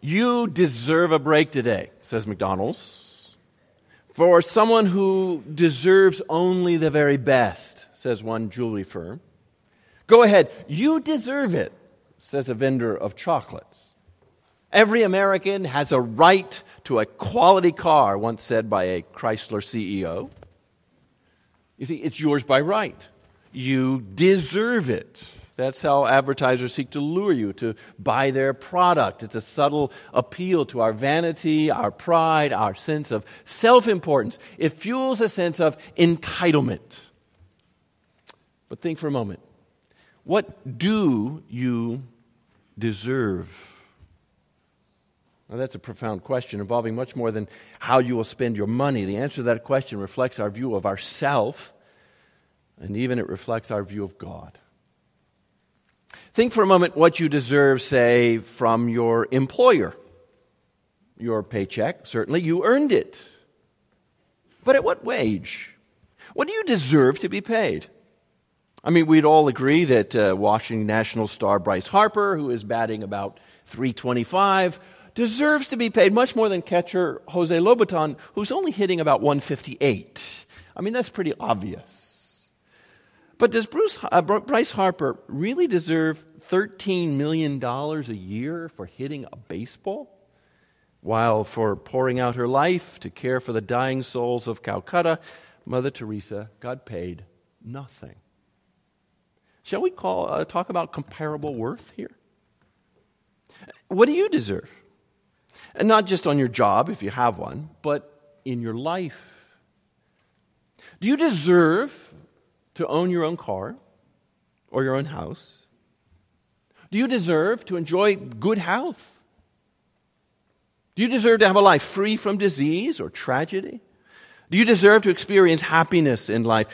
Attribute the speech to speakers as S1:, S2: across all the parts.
S1: You deserve a break today, says McDonald's. For someone who deserves only the very best, says one jewelry firm. Go ahead, you deserve it, says a vendor of chocolates. Every American has a right to a quality car, once said by a Chrysler CEO. You see, it's yours by right. You deserve it. That's how advertisers seek to lure you to buy their product. It's a subtle appeal to our vanity, our pride, our sense of self importance. It fuels a sense of entitlement. But think for a moment what do you deserve? Now, that's a profound question involving much more than how you will spend your money. The answer to that question reflects our view of ourself, and even it reflects our view of God. Think for a moment what you deserve, say, from your employer. Your paycheck, certainly, you earned it. But at what wage? What do you deserve to be paid? I mean, we'd all agree that uh, Washington National star Bryce Harper, who is batting about 325, deserves to be paid much more than catcher Jose Lobaton, who's only hitting about 158. I mean, that's pretty obvious. But does Bruce, uh, Bryce Harper really deserve $13 million a year for hitting a baseball? While for pouring out her life to care for the dying souls of Calcutta, Mother Teresa got paid nothing. Shall we call, uh, talk about comparable worth here? What do you deserve? And not just on your job, if you have one, but in your life. Do you deserve to own your own car or your own house? Do you deserve to enjoy good health? Do you deserve to have a life free from disease or tragedy? Do you deserve to experience happiness in life?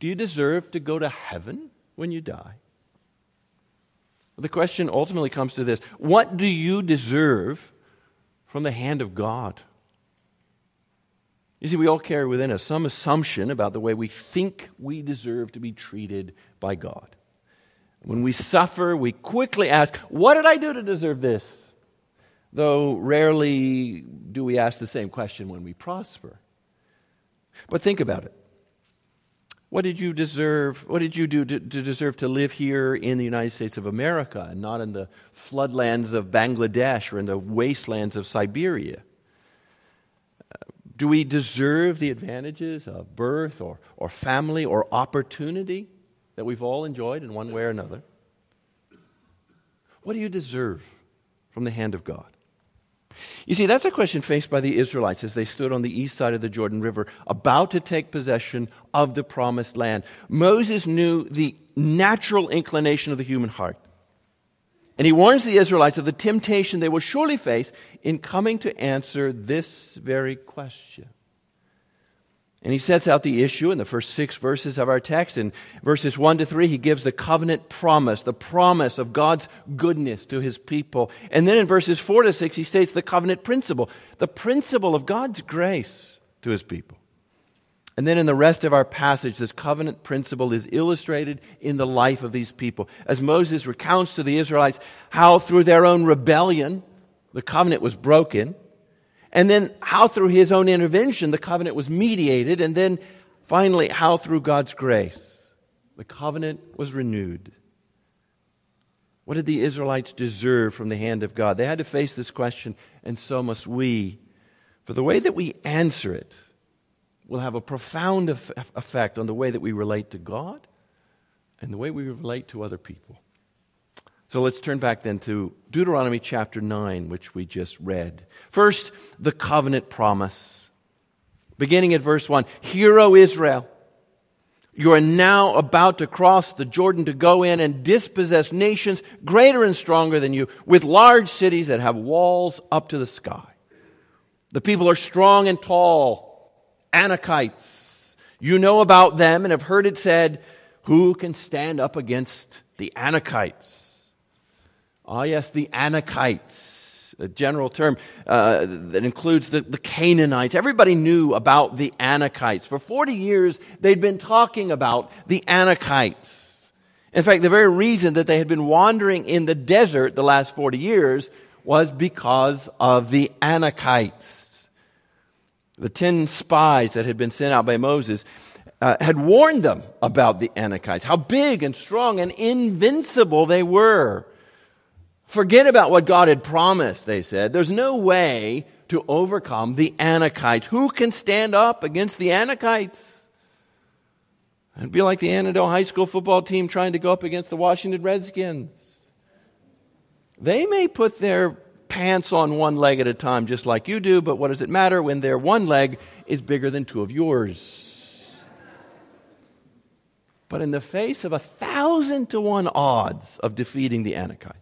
S1: Do you deserve to go to heaven when you die? The question ultimately comes to this What do you deserve from the hand of God? You see, we all carry within us some assumption about the way we think we deserve to be treated by God. When we suffer, we quickly ask, What did I do to deserve this? Though rarely do we ask the same question when we prosper. But think about it. What did you deserve? What did you do to, to, deserve to live here in the United States of America and not in the floodlands of Bangladesh or in the wastelands of Siberia? Do we deserve the advantages of birth or, or family or opportunity that we've all enjoyed in one way or another? What do you deserve from the hand of God? You see, that's a question faced by the Israelites as they stood on the east side of the Jordan River, about to take possession of the promised land. Moses knew the natural inclination of the human heart. And he warns the Israelites of the temptation they will surely face in coming to answer this very question. And he sets out the issue in the first six verses of our text. In verses 1 to 3, he gives the covenant promise, the promise of God's goodness to his people. And then in verses 4 to 6, he states the covenant principle, the principle of God's grace to his people. And then in the rest of our passage, this covenant principle is illustrated in the life of these people. As Moses recounts to the Israelites how through their own rebellion, the covenant was broken, and then how through his own intervention, the covenant was mediated, and then finally, how through God's grace, the covenant was renewed. What did the Israelites deserve from the hand of God? They had to face this question, and so must we. For the way that we answer it, will have a profound effect on the way that we relate to God and the way we relate to other people. So let's turn back then to Deuteronomy chapter 9, which we just read. First, the covenant promise. Beginning at verse 1 Hear, O Israel, you are now about to cross the Jordan to go in and dispossess nations greater and stronger than you, with large cities that have walls up to the sky. The people are strong and tall Anakites. You know about them and have heard it said, Who can stand up against the Anakites? Ah, yes, the Anakites, a general term uh, that includes the, the Canaanites. Everybody knew about the Anakites. For 40 years, they'd been talking about the Anakites. In fact, the very reason that they had been wandering in the desert the last 40 years was because of the Anakites. The ten spies that had been sent out by Moses uh, had warned them about the Anakites, how big and strong and invincible they were. Forget about what God had promised, they said. There's no way to overcome the Anakites. Who can stand up against the Anakites? It'd be like the Annandale High School football team trying to go up against the Washington Redskins. They may put their pants on one leg at a time, just like you do, but what does it matter when their one leg is bigger than two of yours? But in the face of a thousand to one odds of defeating the Anakites,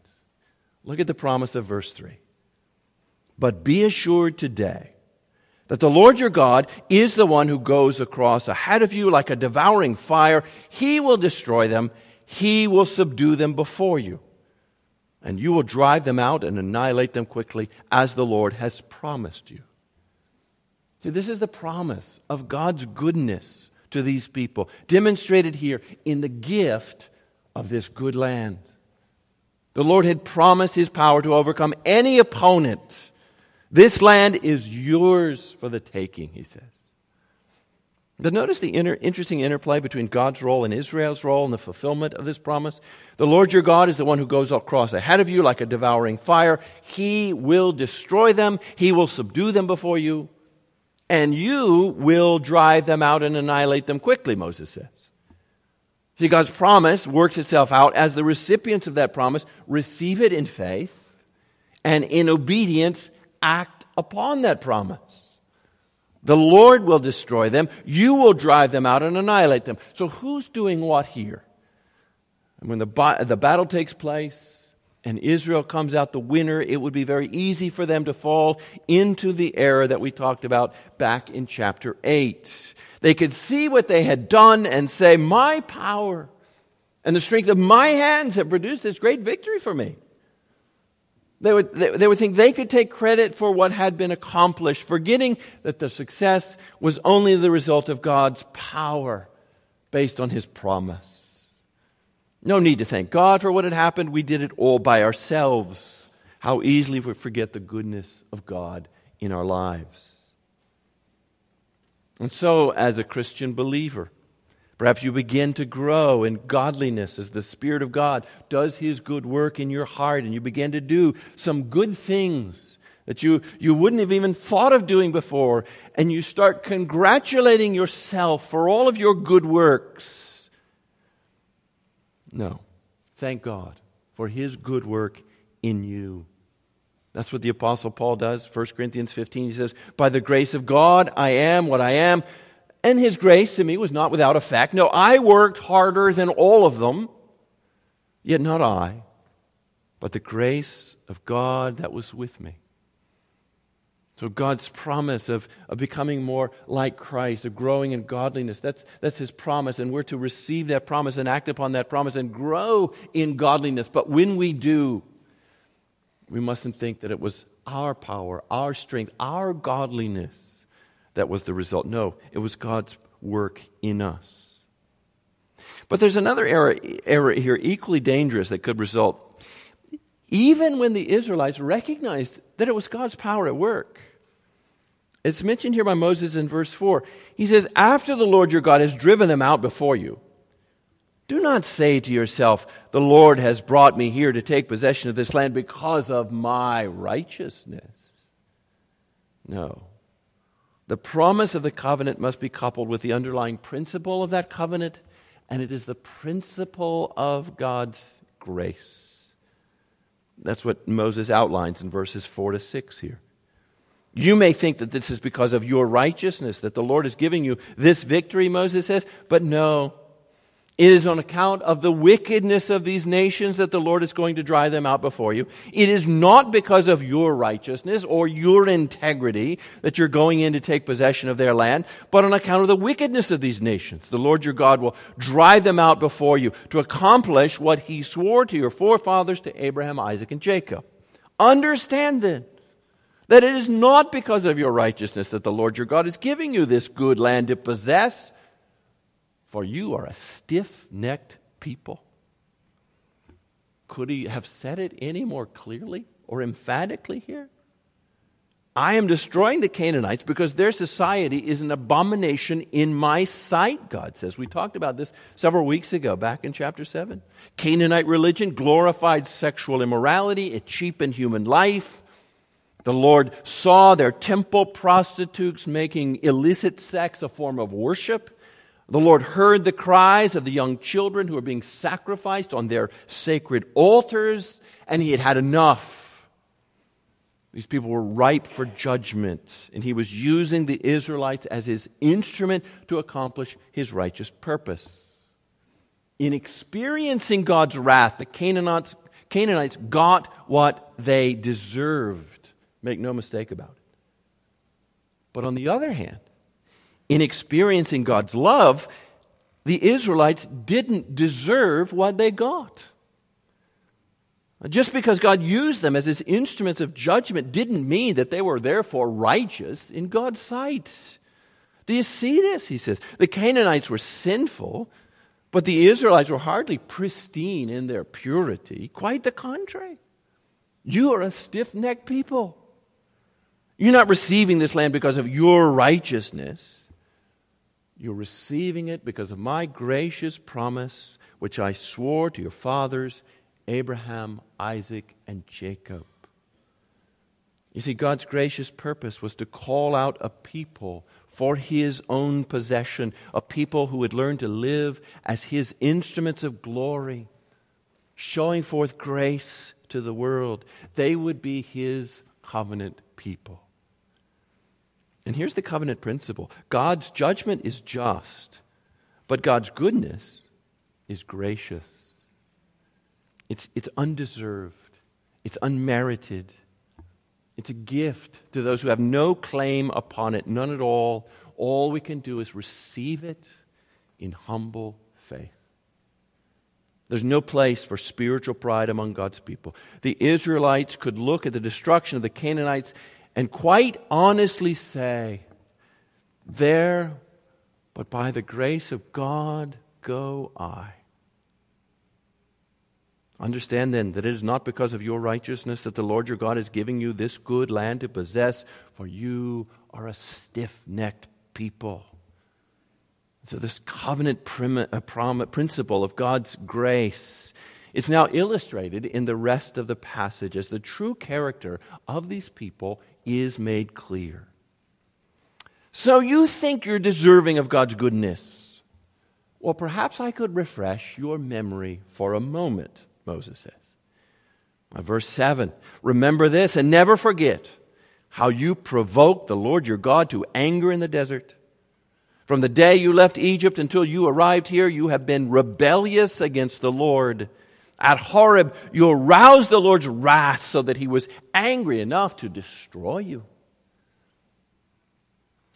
S1: look at the promise of verse 3. But be assured today that the Lord your God is the one who goes across ahead of you like a devouring fire. He will destroy them, He will subdue them before you. And you will drive them out and annihilate them quickly, as the Lord has promised you. See, this is the promise of God's goodness to these people, demonstrated here in the gift of this good land. The Lord had promised his power to overcome any opponent. This land is yours for the taking, he says. But notice the inter- interesting interplay between God's role and Israel's role in the fulfillment of this promise. The Lord your God is the one who goes across ahead of you like a devouring fire. He will destroy them, He will subdue them before you and you will drive them out and annihilate them quickly, Moses says. See, God's promise works itself out as the recipients of that promise receive it in faith and in obedience act upon that promise. The Lord will destroy them. You will drive them out and annihilate them. So who's doing what here? And when the, the battle takes place, and Israel comes out the winner, it would be very easy for them to fall into the error that we talked about back in chapter 8. They could see what they had done and say, My power and the strength of my hands have produced this great victory for me. They would, they, would think they could take credit for what had been accomplished, forgetting that the success was only the result of God's power based on his promise. No need to thank God for what had happened. We did it all by ourselves. How easily we forget the goodness of God in our lives. And so, as a Christian believer, perhaps you begin to grow in godliness as the Spirit of God does His good work in your heart, and you begin to do some good things that you, you wouldn't have even thought of doing before, and you start congratulating yourself for all of your good works no. Thank God for his good work in you. That's what the Apostle Paul does. 1 Corinthians 15, he says, By the grace of God, I am what I am. And his grace to me was not without effect. No, I worked harder than all of them, yet not I, but the grace of God that was with me. So, God's promise of, of becoming more like Christ, of growing in godliness, that's, that's His promise. And we're to receive that promise and act upon that promise and grow in godliness. But when we do, we mustn't think that it was our power, our strength, our godliness that was the result. No, it was God's work in us. But there's another error, error here, equally dangerous, that could result. Even when the Israelites recognized that it was God's power at work. It's mentioned here by Moses in verse 4. He says, After the Lord your God has driven them out before you, do not say to yourself, The Lord has brought me here to take possession of this land because of my righteousness. No. The promise of the covenant must be coupled with the underlying principle of that covenant, and it is the principle of God's grace. That's what Moses outlines in verses 4 to 6 here. You may think that this is because of your righteousness, that the Lord is giving you this victory, Moses says, but no. It is on account of the wickedness of these nations that the Lord is going to drive them out before you. It is not because of your righteousness or your integrity that you're going in to take possession of their land, but on account of the wickedness of these nations. The Lord your God will drive them out before you to accomplish what he swore to your forefathers, to Abraham, Isaac, and Jacob. Understand then that it is not because of your righteousness that the Lord your God is giving you this good land to possess, for you are a stiff necked people. Could he have said it any more clearly? or emphatically here. I am destroying the Canaanites because their society is an abomination in my sight, God says. We talked about this several weeks ago, back in chapter 7. Canaanite religion glorified sexual immorality, it cheapened human life. The Lord saw their temple prostitutes making illicit sex a form of worship. The Lord heard the cries of the young children who were being sacrificed on their sacred altars, and He had had enough. These people were ripe for judgment, and he was using the Israelites as his instrument to accomplish his righteous purpose. In experiencing God's wrath, the Canaanites, Canaanites got what they deserved. Make no mistake about it. But on the other hand, in experiencing God's love, the Israelites didn't deserve what they got. Just because God used them as his instruments of judgment didn't mean that they were therefore righteous in God's sight. Do you see this? He says. The Canaanites were sinful, but the Israelites were hardly pristine in their purity. Quite the contrary. You are a stiff necked people. You're not receiving this land because of your righteousness. You're receiving it because of my gracious promise, which I swore to your fathers Abraham, Isaac, and Jacob. You see, God's gracious purpose was to call out a people for his own possession, a people who would learn to live as his instruments of glory, showing forth grace to the world. They would be his covenant people. And here's the covenant principle God's judgment is just, but God's goodness is gracious. It's, it's undeserved, it's unmerited. It's a gift to those who have no claim upon it, none at all. All we can do is receive it in humble faith. There's no place for spiritual pride among God's people. The Israelites could look at the destruction of the Canaanites and quite honestly say, There, but by the grace of God go I. Understand then that it is not because of your righteousness that the Lord your God is giving you this good land to possess, for you are a stiff necked people. So, this covenant uh, principle of God's grace is now illustrated in the rest of the passage as the true character of these people is made clear. So, you think you're deserving of God's goodness? Well, perhaps I could refresh your memory for a moment. Moses says. Verse 7 Remember this and never forget how you provoked the Lord your God to anger in the desert. From the day you left Egypt until you arrived here, you have been rebellious against the Lord. At Horeb, you aroused the Lord's wrath so that he was angry enough to destroy you.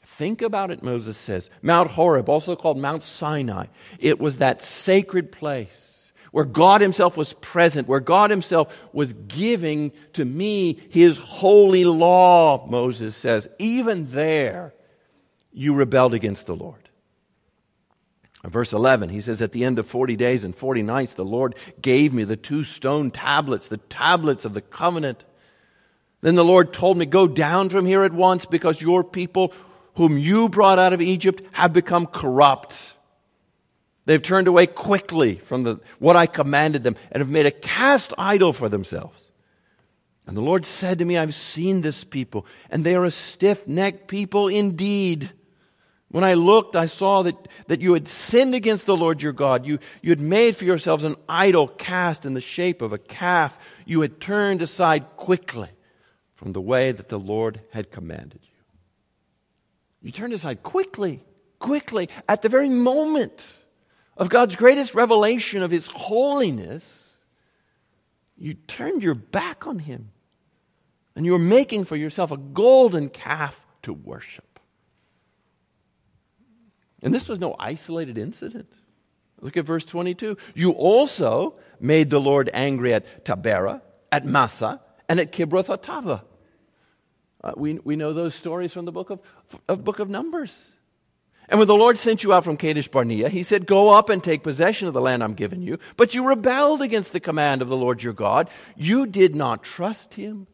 S1: Think about it, Moses says. Mount Horeb, also called Mount Sinai, it was that sacred place where God Himself was present, where God Himself was giving to me His holy law, Moses says. Even there, you rebelled against the Lord. Verse 11, he says, At the end of 40 days and 40 nights, the Lord gave me the two stone tablets, the tablets of the covenant. Then the Lord told me, Go down from here at once because your people, whom you brought out of Egypt, have become corrupt. They've turned away quickly from the, what I commanded them and have made a cast idol for themselves. And the Lord said to me, I've seen this people, and they are a stiff necked people indeed. When I looked, I saw that, that you had sinned against the Lord your God. You, you had made for yourselves an idol cast in the shape of a calf. You had turned aside quickly from the way that the Lord had commanded you. You turned aside quickly, quickly, at the very moment of God's greatest revelation of His holiness, you turned your back on Him and you were making for yourself a golden calf to worship. And this was no isolated incident. Look at verse 22. You also made the Lord angry at Taberah, at Massah, and at Kibroth Uh, we, we know those stories from the book of, of, book of Numbers. And when the Lord sent you out from Kadesh Barnea, he said, Go up and take possession of the land I'm giving you. But you rebelled against the command of the Lord your God. You did not trust him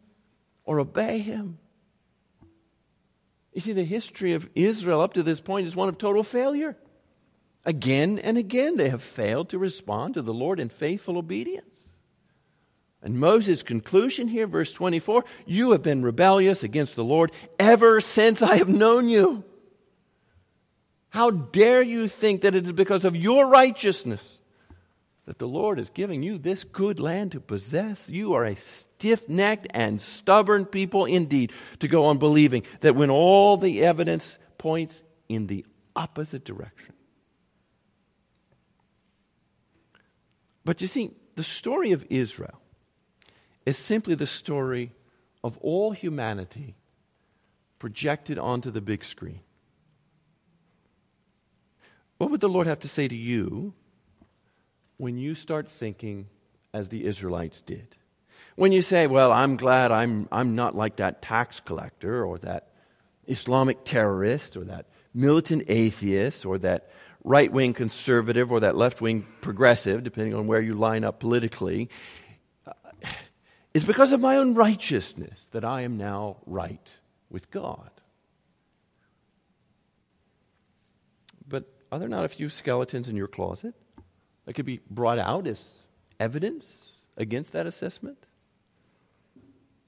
S1: or obey him. You see, the history of Israel up to this point is one of total failure. Again and again, they have failed to respond to the Lord in faithful obedience. And Moses' conclusion here, verse 24 You have been rebellious against the Lord ever since I have known you. How dare you think that it is because of your righteousness that the Lord is giving you this good land to possess? You are a stiff necked and stubborn people indeed to go on believing that when all the evidence points in the opposite direction. But you see, the story of Israel is simply the story of all humanity projected onto the big screen. What would the Lord have to say to you when you start thinking as the Israelites did? When you say, Well, I'm glad I'm, I'm not like that tax collector or that Islamic terrorist or that militant atheist or that right wing conservative or that left wing progressive, depending on where you line up politically, uh, it's because of my own righteousness that I am now right with God. But are there not a few skeletons in your closet that could be brought out as evidence against that assessment?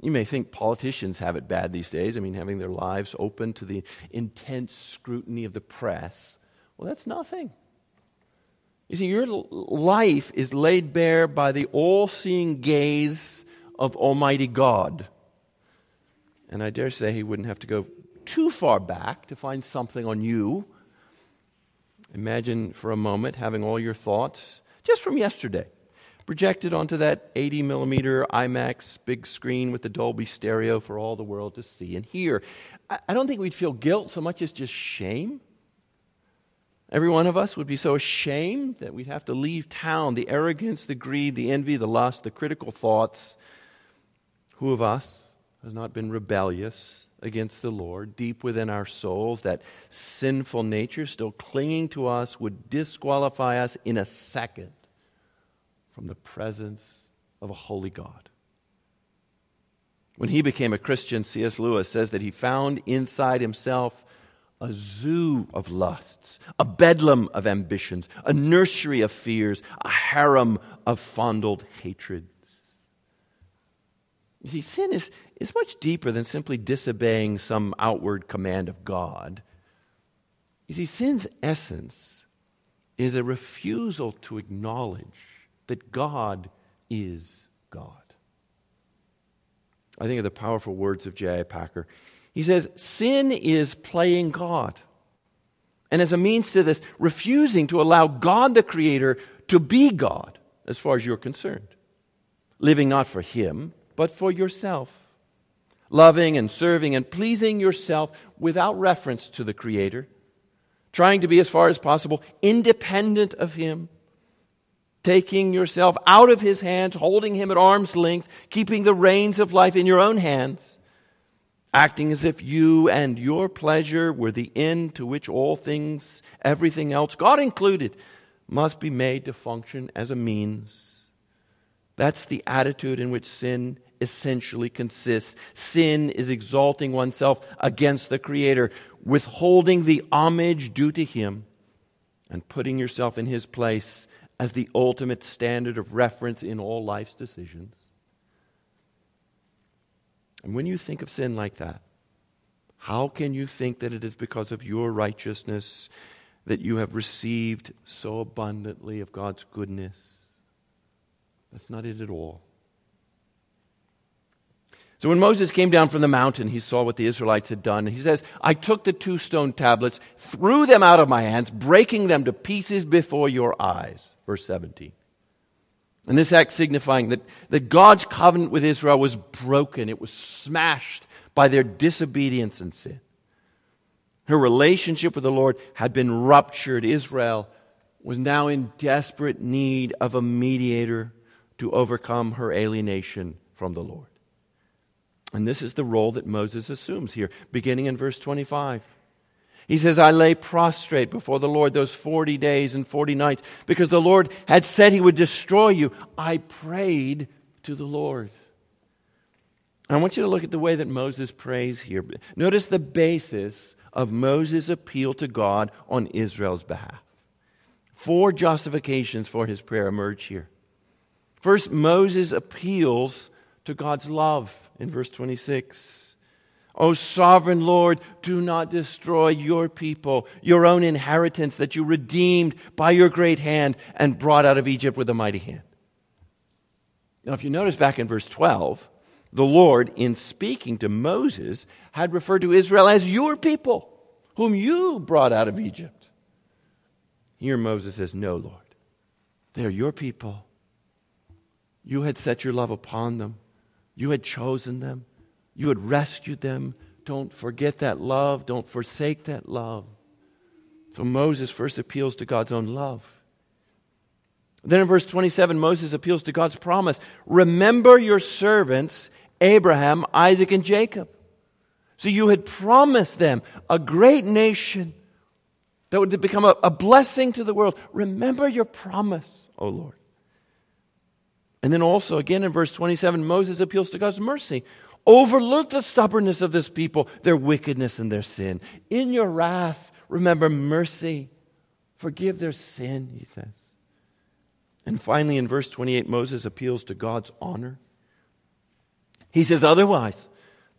S1: You may think politicians have it bad these days. I mean, having their lives open to the intense scrutiny of the press. Well, that's nothing. You see, your life is laid bare by the all seeing gaze of Almighty God. And I dare say he wouldn't have to go too far back to find something on you Imagine for a moment having all your thoughts, just from yesterday, projected onto that 80 millimeter IMAX big screen with the Dolby stereo for all the world to see and hear. I don't think we'd feel guilt so much as just shame. Every one of us would be so ashamed that we'd have to leave town. The arrogance, the greed, the envy, the lust, the critical thoughts. Who of us has not been rebellious against the Lord deep within our souls, that sinful nature still clinging to us would disqualify us in a second from the presence of a holy God. When he became a Christian, C.S. Lewis says that he found inside himself a zoo of lusts, a bedlam of ambitions, a nursery of fears, a harem of fondled hatreds. You see, sin is, is much deeper than simply disobeying some outward command of God. You see, sin's essence is a refusal to acknowledge that God is God. I think of the powerful words of J.I. Packer. He says, Sin is playing God. And as a means to this, refusing to allow God the Creator to be God as far as you're concerned. Living not for Him, but for yourself loving and serving and pleasing yourself without reference to the Creator, trying to be as far as possible independent of Him, taking yourself out of His hands, holding Him at arm's length, keeping the reins of life in your own hands, acting as if you and your pleasure were the end to which all things, everything else, God included, must be made to function as a means. That's the attitude in which sin essentially consists. Sin is exalting oneself against the Creator, withholding the homage due to Him, and putting yourself in His place as the ultimate standard of reference in all life's decisions. And when you think of sin like that, how can you think that it is because of your righteousness that you have received so abundantly of God's goodness? That's not it at all. So when Moses came down from the mountain, he saw what the Israelites had done. And he says, I took the two stone tablets, threw them out of my hands, breaking them to pieces before your eyes. Verse 17. And this act signifying that, that God's covenant with Israel was broken, it was smashed by their disobedience and sin. Her relationship with the Lord had been ruptured. Israel was now in desperate need of a mediator to overcome her alienation from the Lord. And this is the role that Moses assumes here, beginning in verse 25. He says, I lay prostrate before the Lord those 40 days and 40 nights because the Lord had said he would destroy you. I prayed to the Lord. I want you to look at the way that Moses prays here. Notice the basis of Moses' appeal to God on Israel's behalf. Four justifications for his prayer emerge here. First, Moses appeals to God's love in verse 26. O sovereign Lord, do not destroy your people, your own inheritance that you redeemed by your great hand and brought out of Egypt with a mighty hand. Now, if you notice back in verse 12, the Lord, in speaking to Moses, had referred to Israel as your people, whom you brought out of Egypt. Here Moses says, No, Lord. They're your people. You had set your love upon them. You had chosen them. You had rescued them. Don't forget that love. Don't forsake that love. So Moses first appeals to God's own love. Then in verse 27, Moses appeals to God's promise Remember your servants, Abraham, Isaac, and Jacob. So you had promised them a great nation that would become a, a blessing to the world. Remember your promise, O Lord. And then also, again in verse 27, Moses appeals to God's mercy. Overlook the stubbornness of this people, their wickedness and their sin. In your wrath, remember mercy. Forgive their sin, he says. And finally, in verse 28, Moses appeals to God's honor. He says, Otherwise,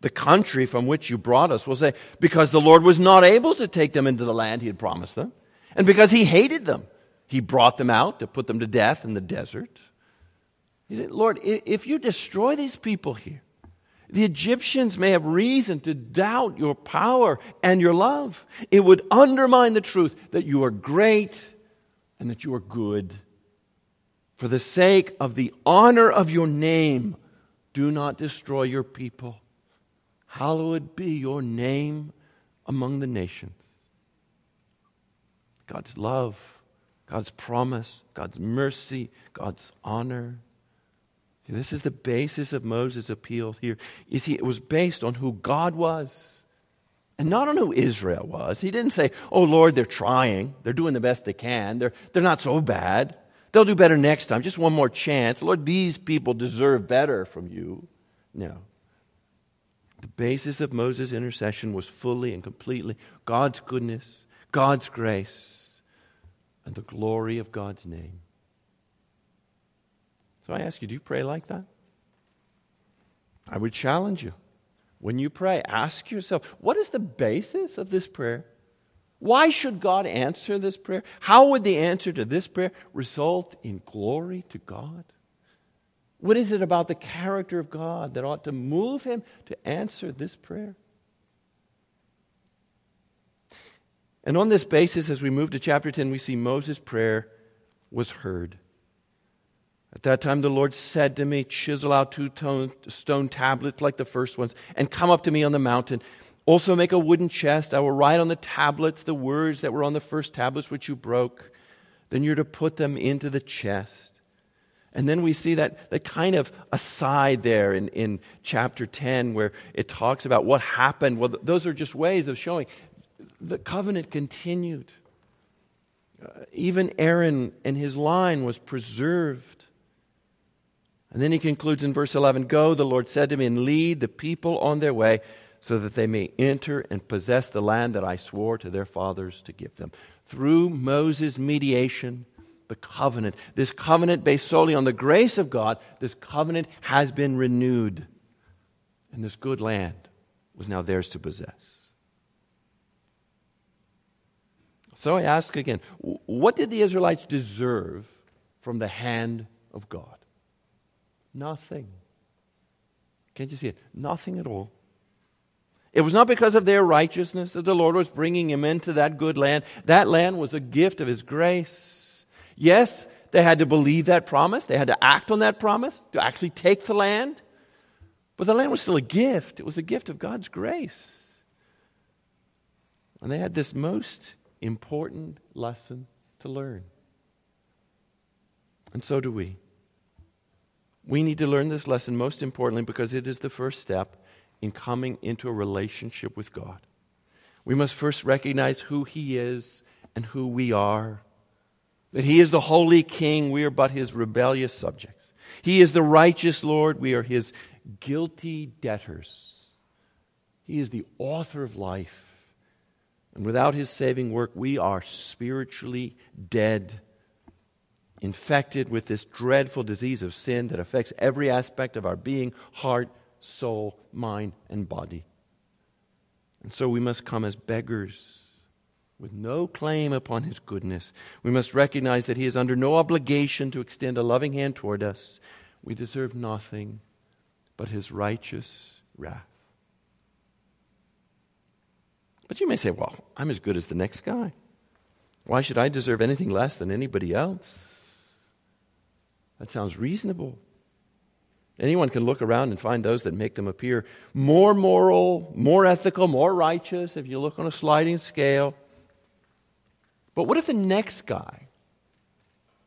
S1: the country from which you brought us will say, Because the Lord was not able to take them into the land he had promised them, and because he hated them, he brought them out to put them to death in the desert. He said, Lord, if you destroy these people here, the Egyptians may have reason to doubt your power and your love. It would undermine the truth that you are great and that you are good. For the sake of the honor of your name, do not destroy your people. Hallowed be your name among the nations. God's love, God's promise, God's mercy, God's honor. This is the basis of Moses' appeal here. You see, it was based on who God was and not on who Israel was. He didn't say, Oh Lord, they're trying. They're doing the best they can. They're, they're not so bad. They'll do better next time. Just one more chance. Lord, these people deserve better from you. No. The basis of Moses' intercession was fully and completely God's goodness, God's grace, and the glory of God's name. So I ask you, do you pray like that? I would challenge you. When you pray, ask yourself, what is the basis of this prayer? Why should God answer this prayer? How would the answer to this prayer result in glory to God? What is it about the character of God that ought to move him to answer this prayer? And on this basis, as we move to chapter 10, we see Moses' prayer was heard. At that time, the Lord said to me, Chisel out two stone tablets like the first ones, and come up to me on the mountain. Also, make a wooden chest. I will write on the tablets the words that were on the first tablets which you broke. Then you're to put them into the chest. And then we see that, that kind of aside there in, in chapter 10 where it talks about what happened. Well, those are just ways of showing the covenant continued. Uh, even Aaron and his line was preserved. And then he concludes in verse 11 Go, the Lord said to me, and lead the people on their way so that they may enter and possess the land that I swore to their fathers to give them. Through Moses' mediation, the covenant, this covenant based solely on the grace of God, this covenant has been renewed. And this good land was now theirs to possess. So I ask again what did the Israelites deserve from the hand of God? Nothing. Can't you see it? Nothing at all. It was not because of their righteousness that the Lord was bringing him into that good land. That land was a gift of his grace. Yes, they had to believe that promise, they had to act on that promise to actually take the land. But the land was still a gift, it was a gift of God's grace. And they had this most important lesson to learn. And so do we. We need to learn this lesson most importantly because it is the first step in coming into a relationship with God. We must first recognize who He is and who we are. That He is the holy King, we are but His rebellious subjects. He is the righteous Lord, we are His guilty debtors. He is the author of life. And without His saving work, we are spiritually dead, infected with this dreadful disease of sin that affects every aspect of our being heart, soul, mind, and body. And so we must come as beggars with no claim upon his goodness. We must recognize that he is under no obligation to extend a loving hand toward us. We deserve nothing but his righteous wrath. But you may say, well, I'm as good as the next guy. Why should I deserve anything less than anybody else? That sounds reasonable. Anyone can look around and find those that make them appear more moral, more ethical, more righteous if you look on a sliding scale. But what if the next guy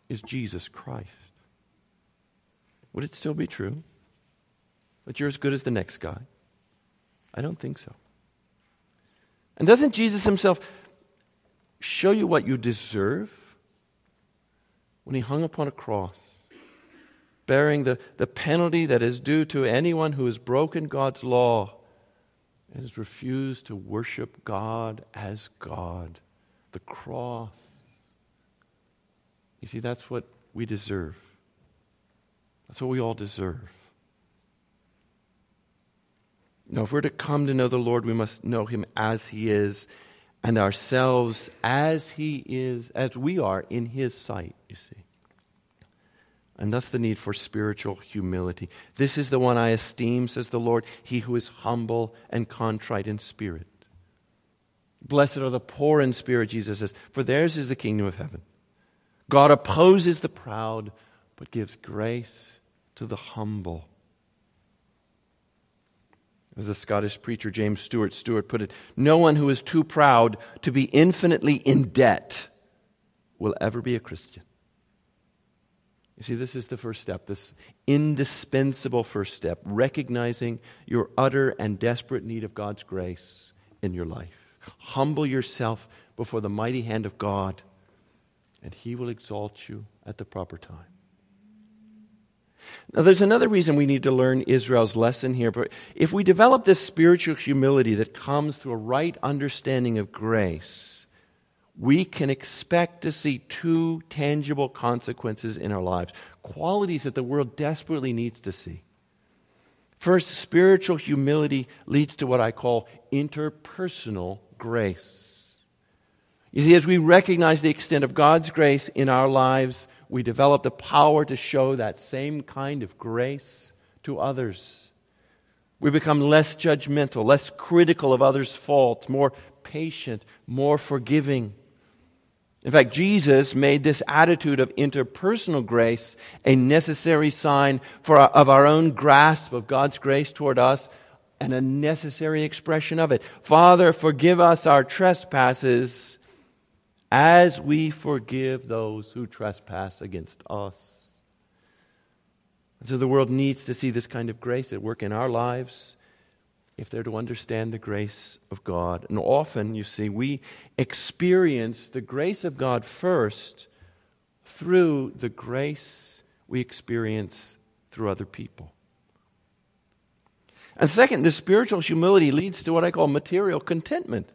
S1: is Jesus Christ? Would it still be true that you're as good as the next guy? I don't think so. And doesn't Jesus himself show you what you deserve when he hung upon a cross? Bearing the, the penalty that is due to anyone who has broken God's law and has refused to worship God as God. The cross. You see, that's what we deserve. That's what we all deserve. Now, if we're to come to know the Lord, we must know Him as He is and ourselves as He is, as we are in His sight, you see. And thus the need for spiritual humility. This is the one I esteem, says the Lord, he who is humble and contrite in spirit. Blessed are the poor in spirit, Jesus says, for theirs is the kingdom of heaven. God opposes the proud, but gives grace to the humble. As the Scottish preacher James Stewart Stewart put it, no one who is too proud to be infinitely in debt will ever be a Christian. You see, this is the first step, this indispensable first step, recognizing your utter and desperate need of God's grace in your life. Humble yourself before the mighty hand of God, and He will exalt you at the proper time. Now, there's another reason we need to learn Israel's lesson here. But if we develop this spiritual humility that comes through a right understanding of grace, we can expect to see two tangible consequences in our lives, qualities that the world desperately needs to see. First, spiritual humility leads to what I call interpersonal grace. You see, as we recognize the extent of God's grace in our lives, we develop the power to show that same kind of grace to others. We become less judgmental, less critical of others' faults, more patient, more forgiving. In fact, Jesus made this attitude of interpersonal grace a necessary sign for our, of our own grasp of God's grace toward us and a necessary expression of it. Father, forgive us our trespasses as we forgive those who trespass against us. And so the world needs to see this kind of grace at work in our lives if they're to understand the grace of God. And often, you see, we experience the grace of God first through the grace we experience through other people. And second, the spiritual humility leads to what I call material contentment.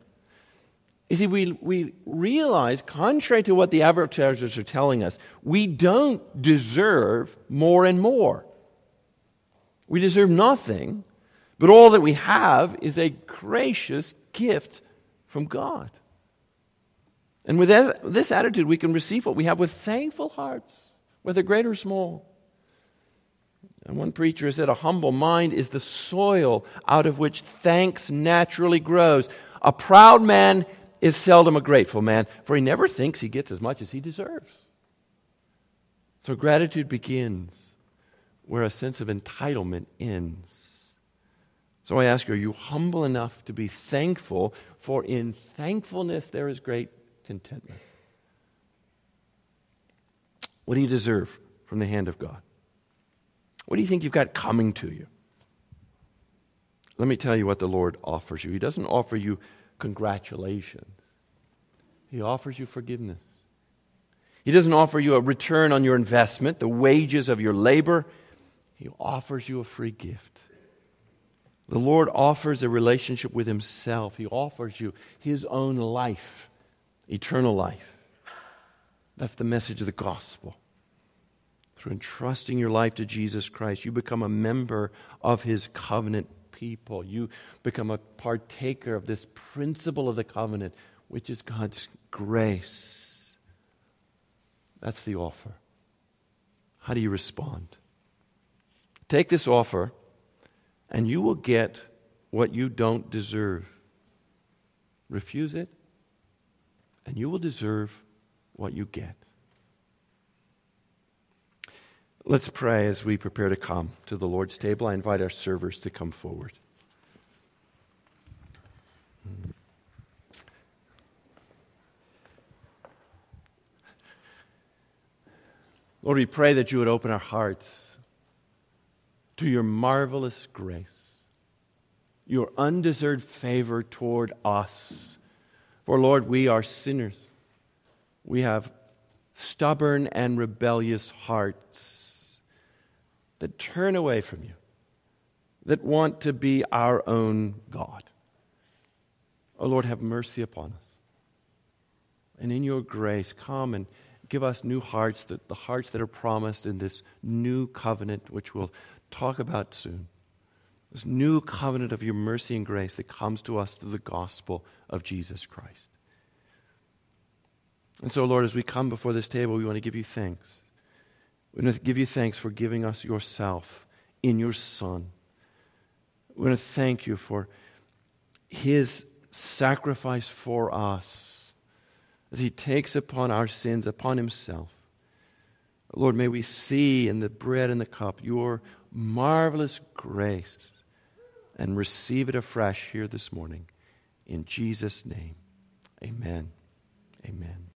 S1: You see, we, we realize, contrary to what the advertisers are telling us, we don't deserve more and more. We deserve nothing but all that we have is a gracious gift from God. And with this attitude, we can receive what we have with thankful hearts, whether great or small. And one preacher said, A humble mind is the soil out of which thanks naturally grows. A proud man is seldom a grateful man, for he never thinks he gets as much as he deserves. So gratitude begins where a sense of entitlement ends. So I ask you, are you humble enough to be thankful? For in thankfulness there is great contentment. What do you deserve from the hand of God? What do you think you've got coming to you? Let me tell you what the Lord offers you. He doesn't offer you congratulations. He offers you forgiveness. He doesn't offer you a return on your investment, the wages of your labor. He offers you a free gift. The Lord offers a relationship with Himself. He offers you His own life, eternal life. That's the message of the gospel. Through entrusting your life to Jesus Christ, you become a member of His covenant people. You become a partaker of this principle of the covenant, which is God's grace. That's the offer. How do you respond? Take this offer, and you will get what you don't deserve. Refuse it, and you will deserve what you get. Let's pray as we prepare to come to the Lord's table. I invite our servers to come forward. Lord, we pray that you would open our hearts to your marvelous grace, your undeserved favor toward us. For, Lord, we are sinners. We have stubborn and rebellious hearts that turn away from you, that want to be our own God. Oh, Lord, have mercy upon us. And in your grace, come and give us new hearts, the, the hearts that are promised in this new covenant, which we'll talk about soon. This new covenant of your mercy and grace that comes to us through the gospel of Jesus Christ. And so, Lord, as we come before this table, we want to give you thanks. We want to give you thanks for giving us yourself in your Son. We want to thank you for his sacrifice for us as he takes upon our sins, upon himself. Lord, may we see in the bread and the cup your marvelous grace and receive it afresh here this morning. In Jesus' name, amen. Amen.